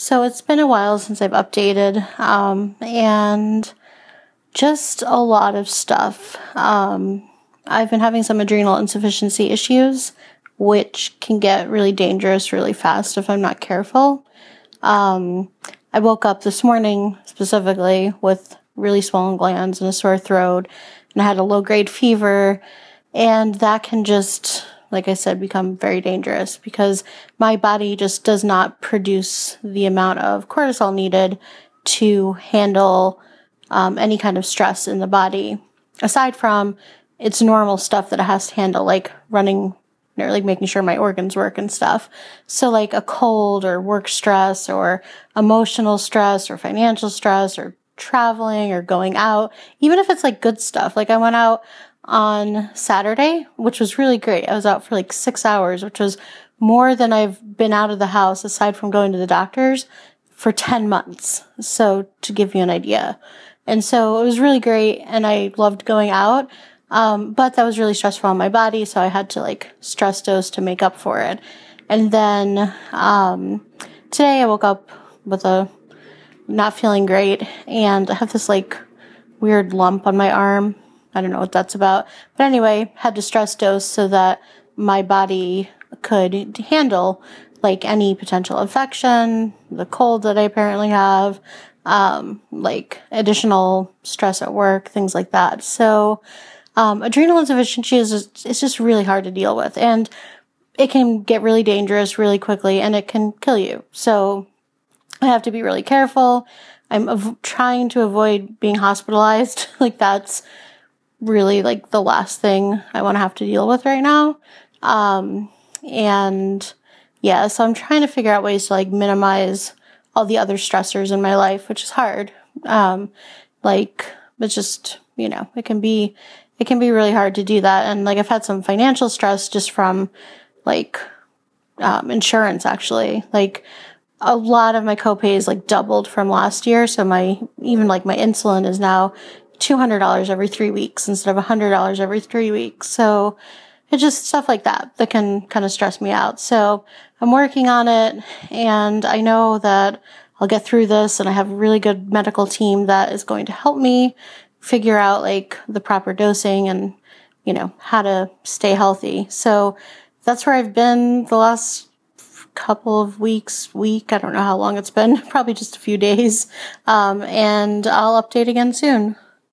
So it's been a while since I've updated, um, and just a lot of stuff. Um, I've been having some adrenal insufficiency issues, which can get really dangerous really fast if I'm not careful. Um, I woke up this morning specifically with really swollen glands and a sore throat, and I had a low grade fever, and that can just like I said, become very dangerous because my body just does not produce the amount of cortisol needed to handle um, any kind of stress in the body, aside from its normal stuff that it has to handle, like running or like making sure my organs work and stuff. So like a cold or work stress or emotional stress or financial stress or traveling or going out, even if it's like good stuff. Like I went out on Saturday, which was really great. I was out for like six hours, which was more than I've been out of the house aside from going to the doctors for 10 months. So to give you an idea. And so it was really great and I loved going out. Um, but that was really stressful on my body. So I had to like stress dose to make up for it. And then, um, today I woke up with a not feeling great and I have this like weird lump on my arm I don't know what that's about. But anyway, had to stress dose so that my body could handle like any potential infection, the cold that I apparently have, um, like additional stress at work, things like that. So, um, adrenal insufficiency is just, it's just really hard to deal with and it can get really dangerous really quickly and it can kill you. So I have to be really careful. I'm av- trying to avoid being hospitalized. like that's, really like the last thing I want to have to deal with right now. Um, and yeah, so I'm trying to figure out ways to like minimize all the other stressors in my life, which is hard. Um, like it's just, you know, it can be, it can be really hard to do that. And like I've had some financial stress just from like, um, insurance actually. Like a lot of my copays like doubled from last year. So my, even like my insulin is now $200 every three weeks instead of $100 every three weeks. So it's just stuff like that that can kind of stress me out. So I'm working on it and I know that I'll get through this and I have a really good medical team that is going to help me figure out like the proper dosing and, you know, how to stay healthy. So that's where I've been the last couple of weeks, week. I don't know how long it's been, probably just a few days. Um, and I'll update again soon.